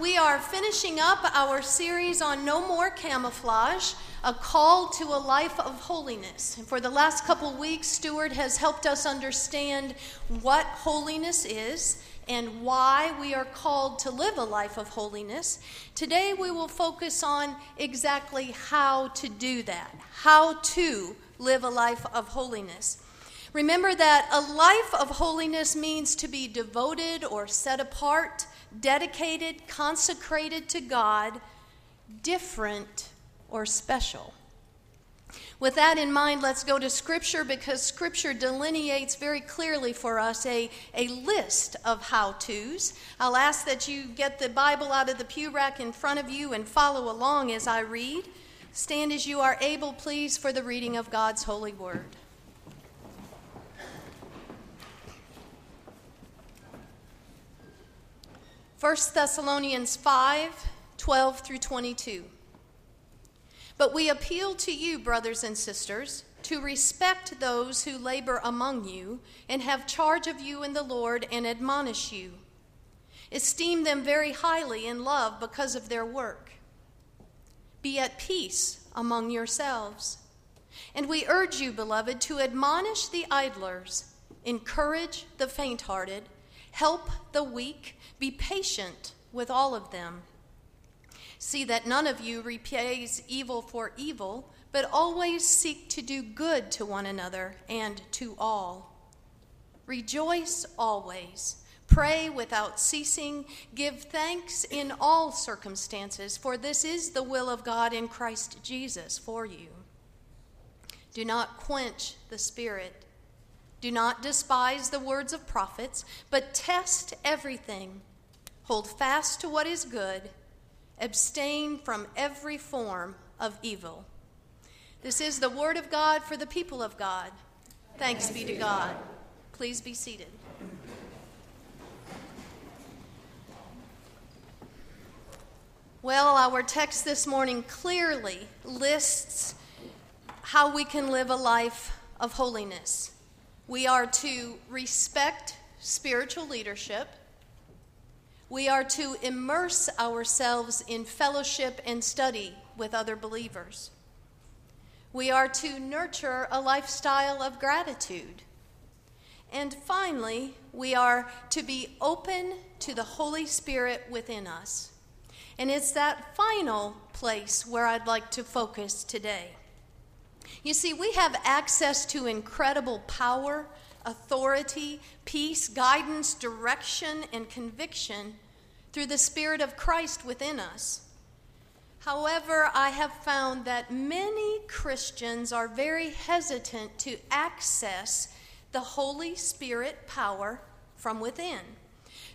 we are finishing up our series on No More Camouflage, a call to a life of holiness. And for the last couple weeks, Stuart has helped us understand what holiness is and why we are called to live a life of holiness. Today, we will focus on exactly how to do that, how to live a life of holiness. Remember that a life of holiness means to be devoted or set apart dedicated, consecrated to God, different, or special. With that in mind, let's go to Scripture because Scripture delineates very clearly for us a, a list of how to's. I'll ask that you get the Bible out of the pew rack in front of you and follow along as I read. Stand as you are able, please, for the reading of God's holy word. 1 Thessalonians 5 12 through 22. But we appeal to you, brothers and sisters, to respect those who labor among you and have charge of you in the Lord and admonish you. Esteem them very highly in love because of their work. Be at peace among yourselves. And we urge you, beloved, to admonish the idlers, encourage the faint hearted, help the weak be patient with all of them. See that none of you repays evil for evil, but always seek to do good to one another and to all. Rejoice always. Pray without ceasing. Give thanks in all circumstances, for this is the will of God in Christ Jesus for you. Do not quench the Spirit. Do not despise the words of prophets, but test everything. Hold fast to what is good. Abstain from every form of evil. This is the word of God for the people of God. Thanks be to God. Please be seated. Well, our text this morning clearly lists how we can live a life of holiness. We are to respect spiritual leadership. We are to immerse ourselves in fellowship and study with other believers. We are to nurture a lifestyle of gratitude. And finally, we are to be open to the Holy Spirit within us. And it's that final place where I'd like to focus today. You see, we have access to incredible power, authority, peace, guidance, direction, and conviction through the Spirit of Christ within us. However, I have found that many Christians are very hesitant to access the Holy Spirit power from within.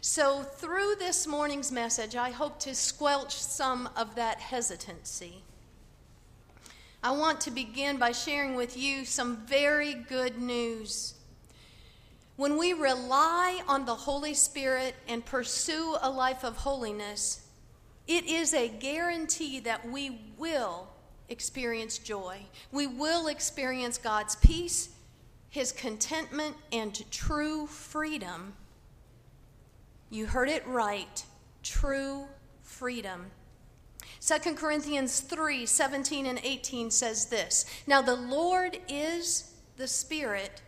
So, through this morning's message, I hope to squelch some of that hesitancy. I want to begin by sharing with you some very good news. When we rely on the Holy Spirit and pursue a life of holiness, it is a guarantee that we will experience joy. We will experience God's peace, His contentment, and true freedom. You heard it right true freedom. 2 Corinthians 3 17 and 18 says this Now the Lord is the Spirit,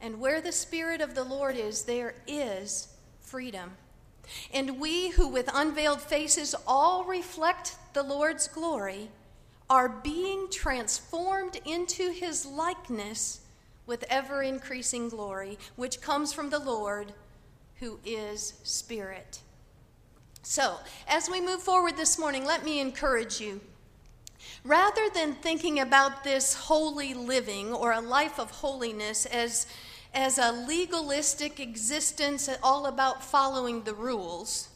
and where the Spirit of the Lord is, there is freedom. And we who with unveiled faces all reflect the Lord's glory are being transformed into his likeness with ever increasing glory, which comes from the Lord who is Spirit. So, as we move forward this morning, let me encourage you. Rather than thinking about this holy living or a life of holiness as, as a legalistic existence all about following the rules,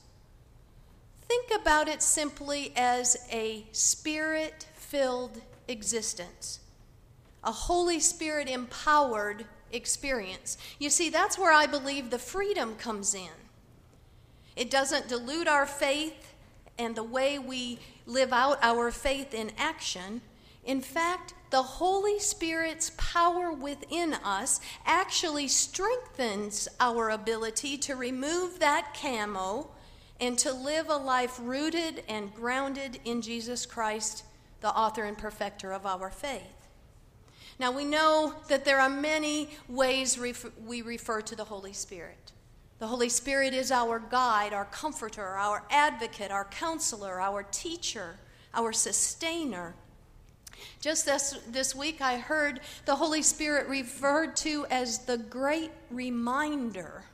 think about it simply as a spirit filled existence, a Holy Spirit empowered experience. You see, that's where I believe the freedom comes in. It doesn't dilute our faith and the way we live out our faith in action. In fact, the Holy Spirit's power within us actually strengthens our ability to remove that camo and to live a life rooted and grounded in Jesus Christ, the author and perfecter of our faith. Now, we know that there are many ways we refer to the Holy Spirit. The Holy Spirit is our guide, our comforter, our advocate, our counselor, our teacher, our sustainer. Just this, this week, I heard the Holy Spirit referred to as the great reminder.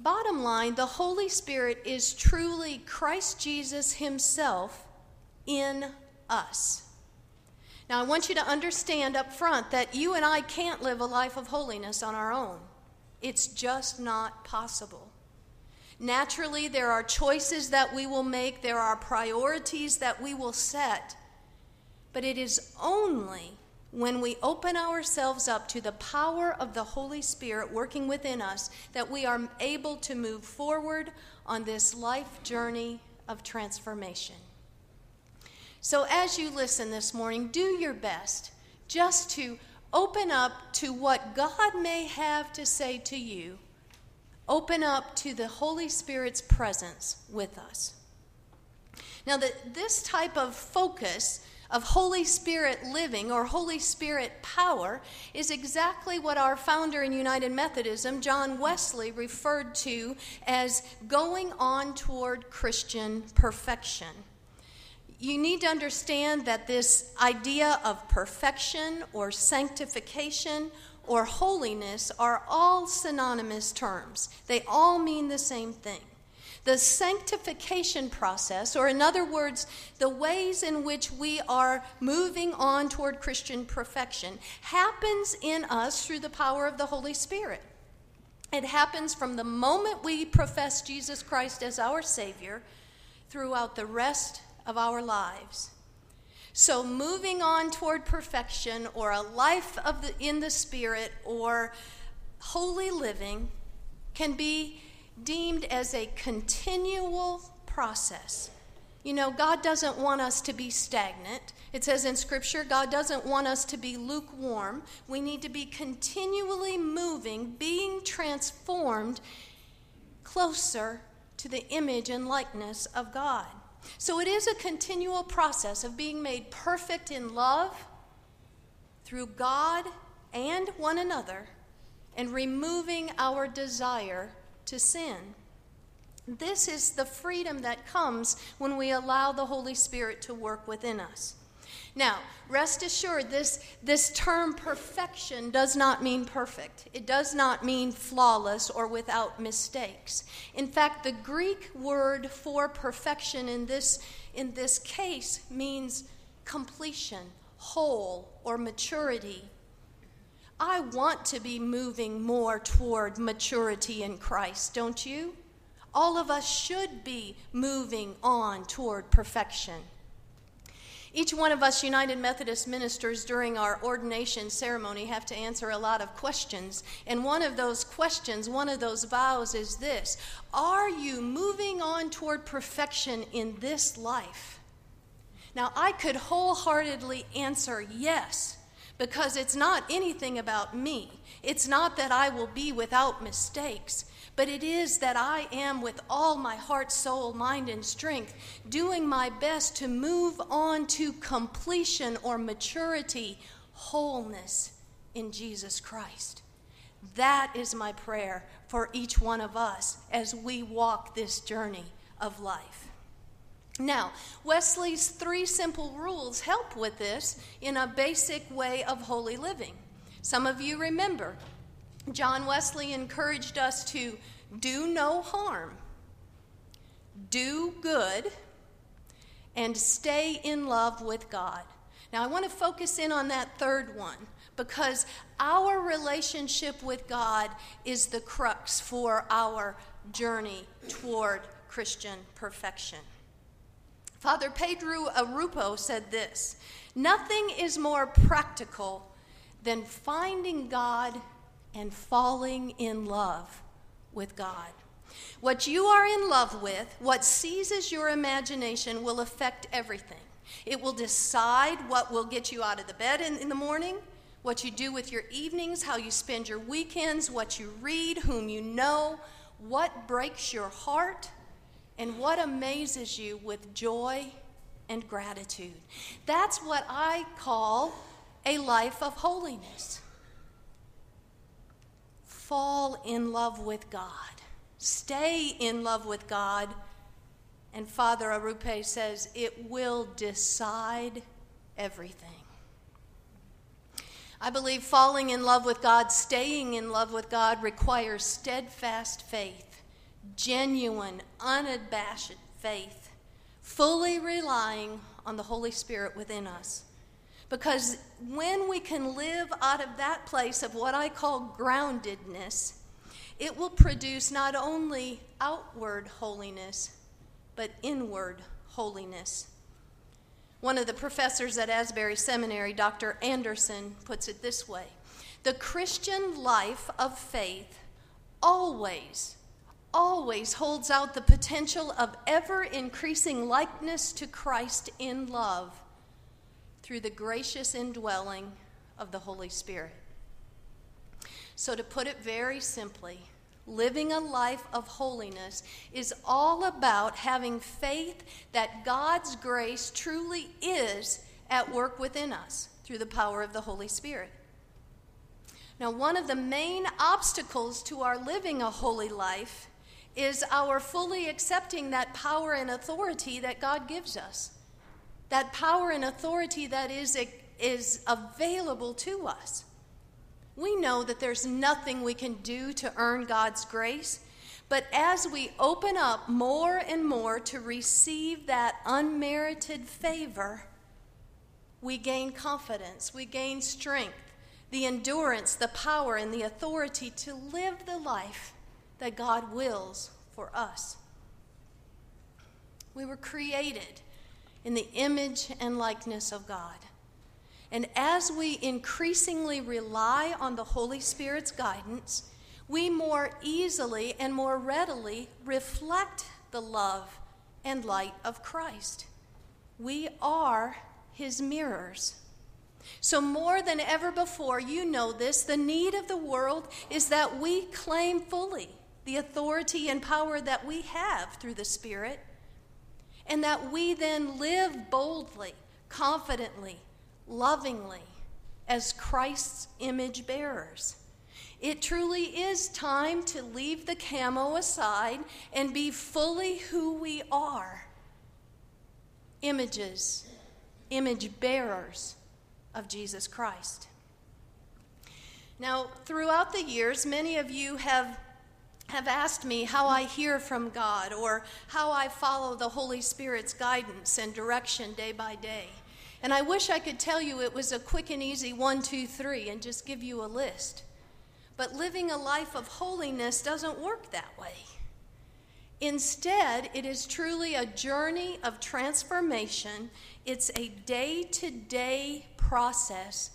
Bottom line, the Holy Spirit is truly Christ Jesus Himself in us. Now, I want you to understand up front that you and I can't live a life of holiness on our own. It's just not possible. Naturally, there are choices that we will make, there are priorities that we will set, but it is only when we open ourselves up to the power of the Holy Spirit working within us that we are able to move forward on this life journey of transformation. So, as you listen this morning, do your best just to open up to what God may have to say to you. Open up to the Holy Spirit's presence with us. Now, the, this type of focus of Holy Spirit living or Holy Spirit power is exactly what our founder in United Methodism, John Wesley, referred to as going on toward Christian perfection. You need to understand that this idea of perfection or sanctification or holiness are all synonymous terms. They all mean the same thing. The sanctification process, or in other words, the ways in which we are moving on toward Christian perfection, happens in us through the power of the Holy Spirit. It happens from the moment we profess Jesus Christ as our Savior throughout the rest of our lives. So, moving on toward perfection, or a life of the, in the Spirit, or holy living, can be deemed as a continual process. You know, God doesn't want us to be stagnant. It says in Scripture, God doesn't want us to be lukewarm. We need to be continually moving, being transformed closer to the image and likeness of God. So it is a continual process of being made perfect in love through God and one another and removing our desire to sin. This is the freedom that comes when we allow the Holy Spirit to work within us. Now, rest assured, this, this term perfection does not mean perfect. It does not mean flawless or without mistakes. In fact, the Greek word for perfection in this, in this case means completion, whole, or maturity. I want to be moving more toward maturity in Christ, don't you? All of us should be moving on toward perfection. Each one of us United Methodist ministers during our ordination ceremony have to answer a lot of questions. And one of those questions, one of those vows is this Are you moving on toward perfection in this life? Now, I could wholeheartedly answer yes because it's not anything about me. It's not that I will be without mistakes, but it is that I am with all my heart, soul, mind, and strength doing my best to move on to completion or maturity, wholeness in Jesus Christ. That is my prayer for each one of us as we walk this journey of life. Now, Wesley's three simple rules help with this in a basic way of holy living. Some of you remember, John Wesley encouraged us to do no harm, do good, and stay in love with God. Now, I want to focus in on that third one because our relationship with God is the crux for our journey toward Christian perfection. Father Pedro Arrupe said this Nothing is more practical than finding God and falling in love with God. What you are in love with, what seizes your imagination, will affect everything. It will decide what will get you out of the bed in, in the morning, what you do with your evenings, how you spend your weekends, what you read, whom you know, what breaks your heart and what amazes you with joy and gratitude. That's what I call a life of holiness. Fall in love with God, stay in love with God. And Father Arrupe says it will decide everything. I believe falling in love with God, staying in love with God, requires steadfast faith, genuine, unabashed faith, fully relying on the Holy Spirit within us. Because when we can live out of that place of what I call groundedness, it will produce not only outward holiness, but inward holiness. One of the professors at Asbury Seminary, Dr. Anderson, puts it this way The Christian life of faith always, always holds out the potential of ever increasing likeness to Christ in love through the gracious indwelling of the Holy Spirit. So, to put it very simply, living a life of holiness is all about having faith that God's grace truly is at work within us through the power of the Holy Spirit. Now, one of the main obstacles to our living a holy life is our fully accepting that power and authority that God gives us. That power and authority that is, is available to us. We know that there's nothing we can do to earn God's grace, but as we open up more and more to receive that unmerited favor, we gain confidence, we gain strength, the endurance, the power, and the authority to live the life that God wills for us. We were created in the image and likeness of God. And as we increasingly rely on the Holy Spirit's guidance, we more easily and more readily reflect the love and light of Christ. We are his mirrors. So, more than ever before, you know this, the need of the world is that we claim fully the authority and power that we have through the Spirit, and that we then live boldly, confidently, lovingly as Christ's image bearers. It truly is time to leave the camo aside and be fully who we are images, image bearers of Jesus Christ. Now, throughout the years, many of you have, have asked me how I hear from God or how I follow the Holy Spirit's guidance and direction day by day. And I wish I could tell you it was a quick and easy one, two, three, and just give you a list. But living a life of holiness doesn't work that way. Instead, it is truly a journey of transformation. It's a day to day process,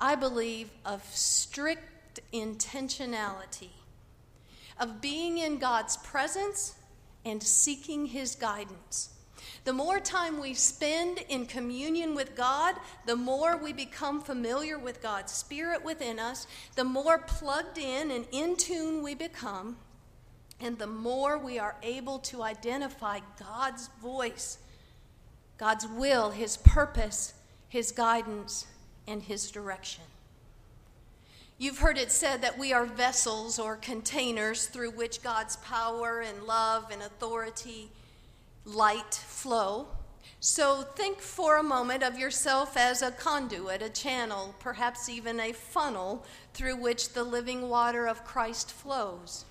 I believe, of strict intentionality, of being in God's presence and seeking His guidance. The more time we spend in communion with God, the more we become familiar with God's Spirit within us, the more plugged in and in tune we become, and the more we are able to identify God's voice, God's will, His purpose, His guidance, and His direction. You've heard it said that we are vessels or containers through which God's power and love and authority light flow. So think for a moment of yourself as a conduit, a channel, perhaps even a funnel through which the living water of Christ flows.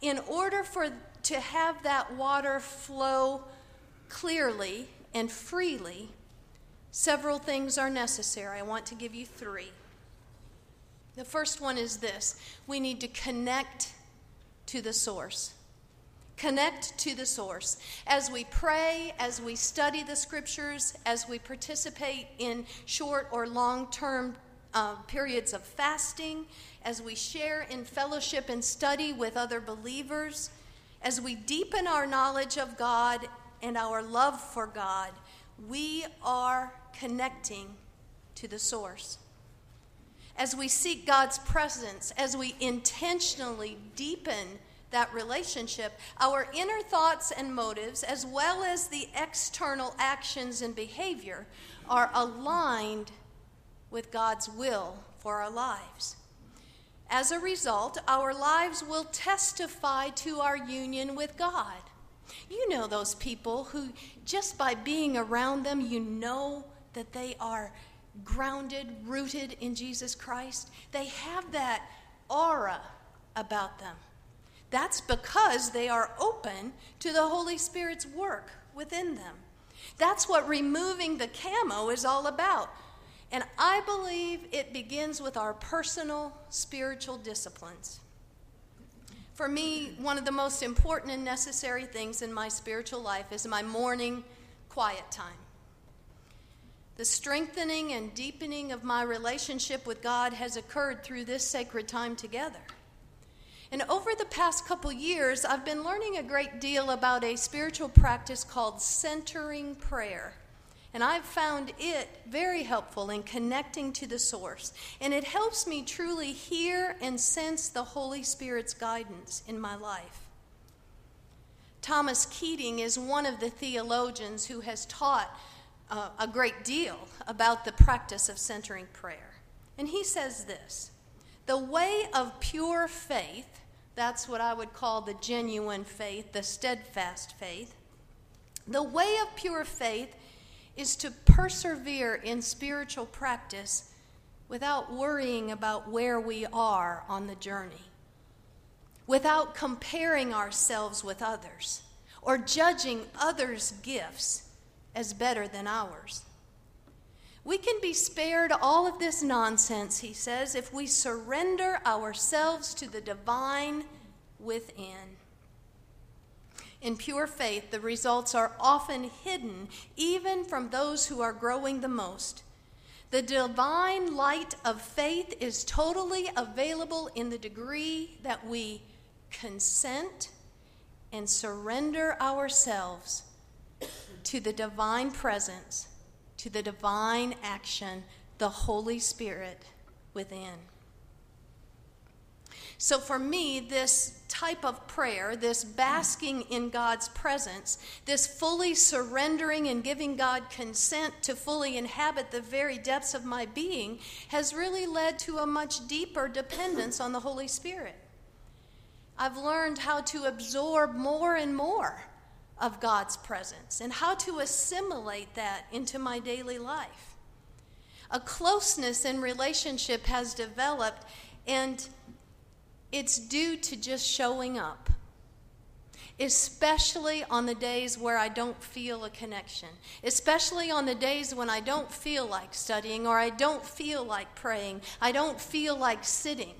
In order for to have that water flow clearly and freely, several things are necessary. I want to give you three. The first one is this we need to connect to the source. Connect to the source. As we pray, as we study the scriptures, as we participate in short or long term uh, periods of fasting, as we share in fellowship and study with other believers, as we deepen our knowledge of God and our love for God, we are connecting to the source. As we seek God's presence, as we intentionally deepen that relationship, our inner thoughts and motives, as well as the external actions and behavior, are aligned with God's will for our lives. As a result, our lives will testify to our union with God. You know those people who, just by being around them, you know that they are grounded, rooted in Jesus Christ. They have that aura about them. That's because they are open to the Holy Spirit's work within them. That's what removing the camo is all about. And I believe it begins with our personal spiritual disciplines. For me, one of the most important and necessary things in my spiritual life is my morning quiet time. The strengthening and deepening of my relationship with God has occurred through this sacred time together. And over the past couple years, I've been learning a great deal about a spiritual practice called centering prayer. And I've found it very helpful in connecting to the source. And it helps me truly hear and sense the Holy Spirit's guidance in my life. Thomas Keating is one of the theologians who has taught a great deal about the practice of centering prayer. And he says this The way of pure faith, that's what I would call the genuine faith, the steadfast faith. The way of pure faith is to persevere in spiritual practice without worrying about where we are on the journey, without comparing ourselves with others or judging others' gifts as better than ours. We can be spared all of this nonsense, he says, if we surrender ourselves to the divine within. In pure faith, the results are often hidden even from those who are growing the most. The divine light of faith is totally available in the degree that we consent and surrender ourselves to the divine presence, to the divine action, the Holy Spirit within. So, for me, this type of prayer, this basking in God's presence, this fully surrendering and giving God consent to fully inhabit the very depths of my being, has really led to a much deeper dependence on the Holy Spirit. I've learned how to absorb more and more of God's presence and how to assimilate that into my daily life. A closeness in relationship has developed, and it's due to just showing up, especially on the days where I don't feel a connection, especially on the days when I don't feel like studying or I don't feel like praying, I don't feel like sitting.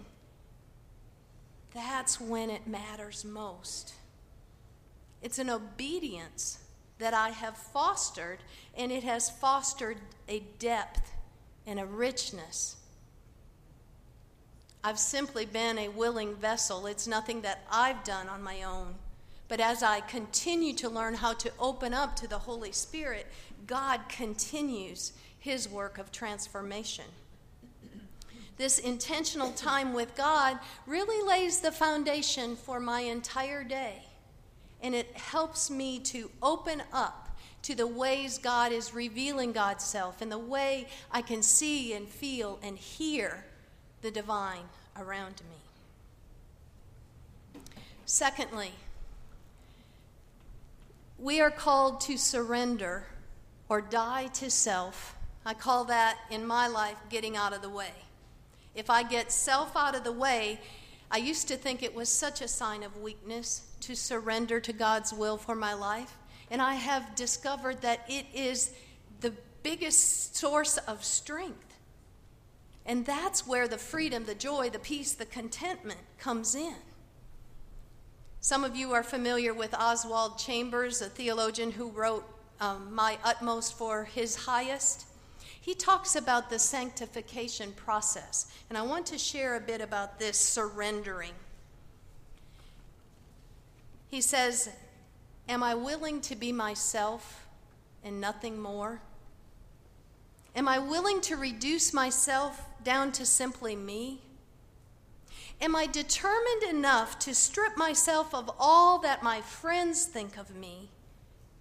That's when it matters most. It's an obedience that I have fostered, and it has fostered a depth and a richness I've simply been a willing vessel. It's nothing that I've done on my own. But as I continue to learn how to open up to the Holy Spirit, God continues his work of transformation. This intentional time with God really lays the foundation for my entire day. And it helps me to open up to the ways God is revealing God's self and the way I can see and feel and hear the divine around me. Secondly, we are called to surrender or die to self. I call that in my life getting out of the way. If I get self out of the way, I used to think it was such a sign of weakness to surrender to God's will for my life. And I have discovered that it is the biggest source of strength. And that's where the freedom, the joy, the peace, the contentment comes in. Some of you are familiar with Oswald Chambers, a theologian who wrote um, My Utmost for His Highest. He talks about the sanctification process, and I want to share a bit about this surrendering. He says, Am I willing to be myself and nothing more? Am I willing to reduce myself down to simply me? Am I determined enough to strip myself of all that my friends think of me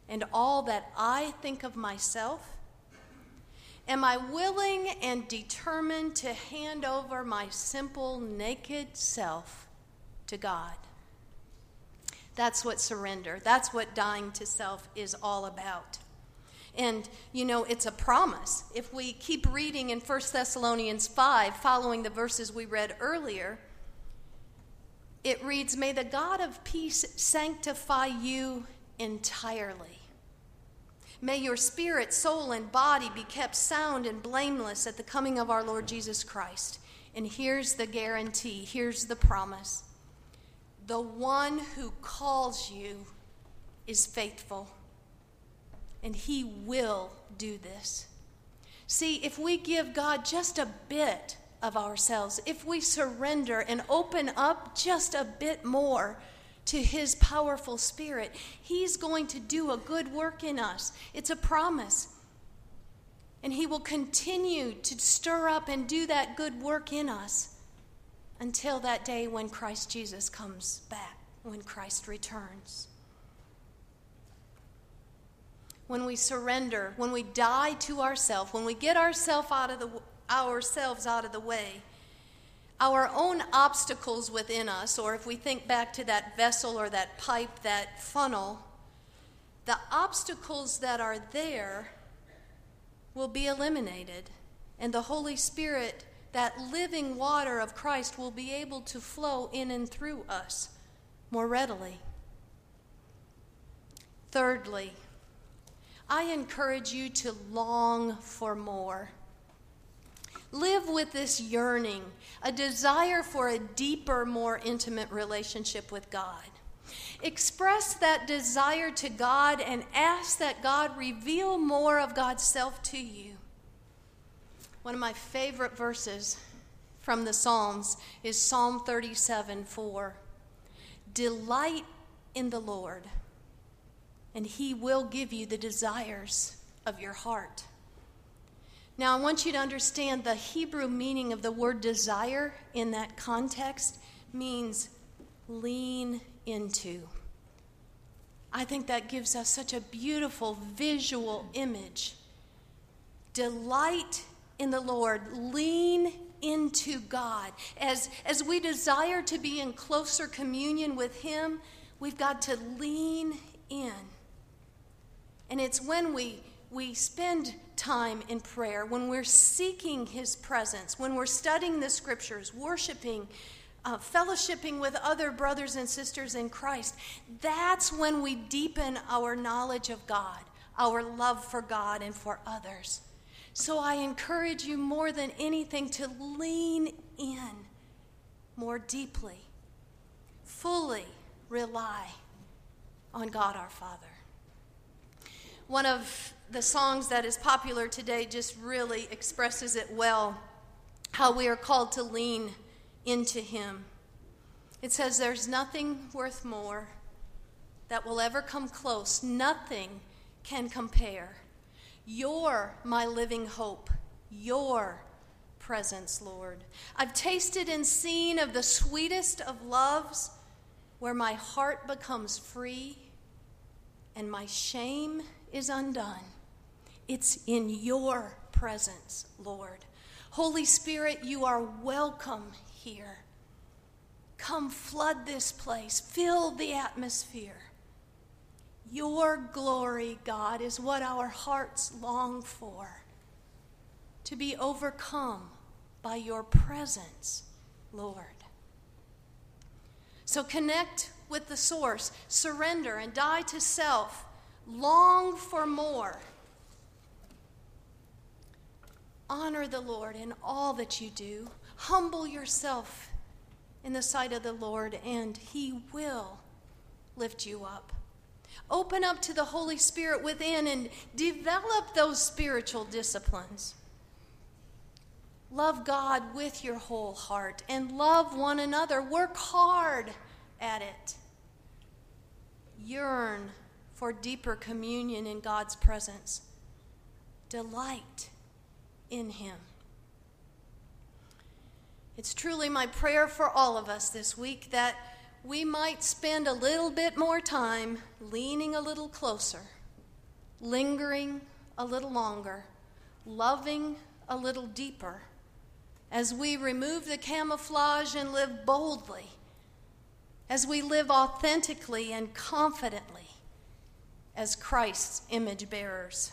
and all that I think of myself? Am I willing and determined to hand over my simple, naked self to God? That's what surrender, that's what dying to self is all about. And, you know, it's a promise. If we keep reading in 1 Thessalonians 5, following the verses we read earlier, it reads, May the God of peace sanctify you entirely. May your spirit, soul, and body be kept sound and blameless at the coming of our Lord Jesus Christ. And here's the guarantee, here's the promise. The one who calls you is faithful, and he will do this. See, if we give God just a bit of ourselves, if we surrender and open up just a bit more, to his powerful spirit, he's going to do a good work in us. It's a promise. And he will continue to stir up and do that good work in us until that day when Christ Jesus comes back, when Christ returns. When we surrender, when we die to ourselves, when we get ourselves out of the ourselves out of the way, our own obstacles within us, or if we think back to that vessel or that pipe, that funnel, the obstacles that are there will be eliminated. And the Holy Spirit, that living water of Christ, will be able to flow in and through us more readily. Thirdly, I encourage you to long for more. Live with this yearning, a desire for a deeper, more intimate relationship with God. Express that desire to God and ask that God reveal more of God's self to you. One of my favorite verses from the Psalms is Psalm 37 4. Delight in the Lord, and he will give you the desires of your heart. Now, I want you to understand the Hebrew meaning of the word desire in that context means lean into. I think that gives us such a beautiful visual image. Delight in the Lord, lean into God. As, as we desire to be in closer communion with Him, we've got to lean in. And it's when we, we spend time in prayer, when we're seeking His presence, when we're studying the scriptures, worshiping, uh, fellowshipping with other brothers and sisters in Christ, that's when we deepen our knowledge of God, our love for God and for others. So I encourage you more than anything to lean in more deeply, fully rely on God our Father. One of the songs that is popular today just really expresses it well how we are called to lean into Him. It says, There's nothing worth more that will ever come close, nothing can compare. You're my living hope, your presence, Lord. I've tasted and seen of the sweetest of loves where my heart becomes free and my shame is undone. It's in your presence, Lord. Holy Spirit, you are welcome here. Come flood this place, fill the atmosphere. Your glory, God, is what our hearts long for. To be overcome by your presence, Lord. So connect with the source, surrender and die to self, long for more Honor the Lord in all that you do. Humble yourself in the sight of the Lord, and He will lift you up. Open up to the Holy Spirit within and develop those spiritual disciplines. Love God with your whole heart and love one another. Work hard at it. Yearn for deeper communion in God's presence. Delight in Him. It's truly my prayer for all of us this week that we might spend a little bit more time leaning a little closer, lingering a little longer, loving a little deeper, as we remove the camouflage and live boldly, as we live authentically and confidently as Christ's image bearers.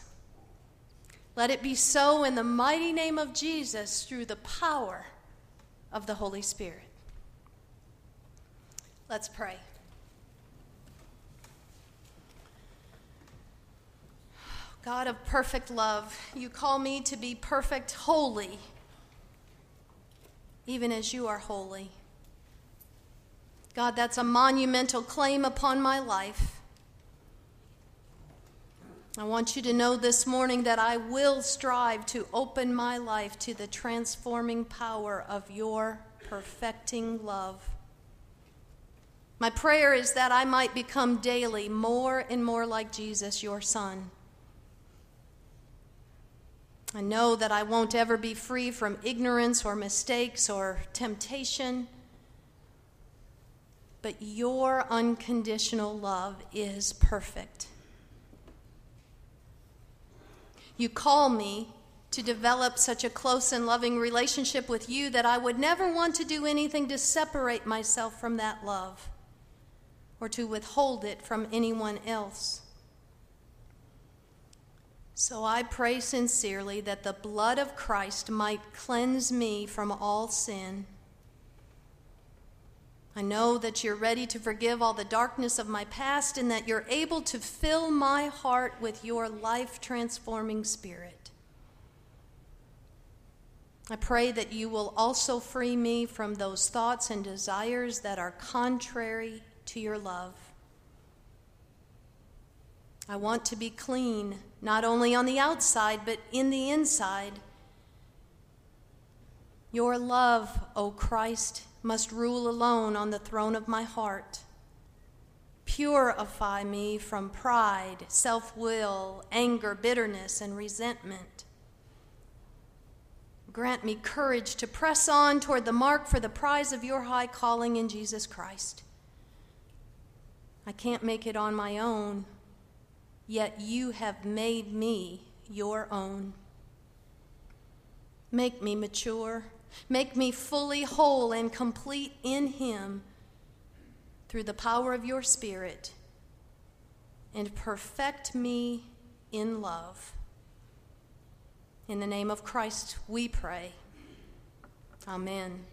Let it be so in the mighty name of Jesus through the power of the Holy Spirit. Let's pray. God of perfect love, you call me to be perfect, holy, even as you are holy. God, that's a monumental claim upon my life. I want you to know this morning that I will strive to open my life to the transforming power of your perfecting love. My prayer is that I might become daily more and more like Jesus, your Son. I know that I won't ever be free from ignorance or mistakes or temptation, but your unconditional love is perfect. You call me to develop such a close and loving relationship with you that I would never want to do anything to separate myself from that love or to withhold it from anyone else. So I pray sincerely that the blood of Christ might cleanse me from all sin. I know that you're ready to forgive all the darkness of my past and that you're able to fill my heart with your life transforming spirit. I pray that you will also free me from those thoughts and desires that are contrary to your love. I want to be clean, not only on the outside, but in the inside. Your love, O Christ, must rule alone on the throne of my heart. Purify me from pride, self will, anger, bitterness, and resentment. Grant me courage to press on toward the mark for the prize of your high calling in Jesus Christ. I can't make it on my own, yet you have made me your own. Make me mature Make me fully whole and complete in Him through the power of your Spirit, and perfect me in love. In the name of Christ, we pray. Amen.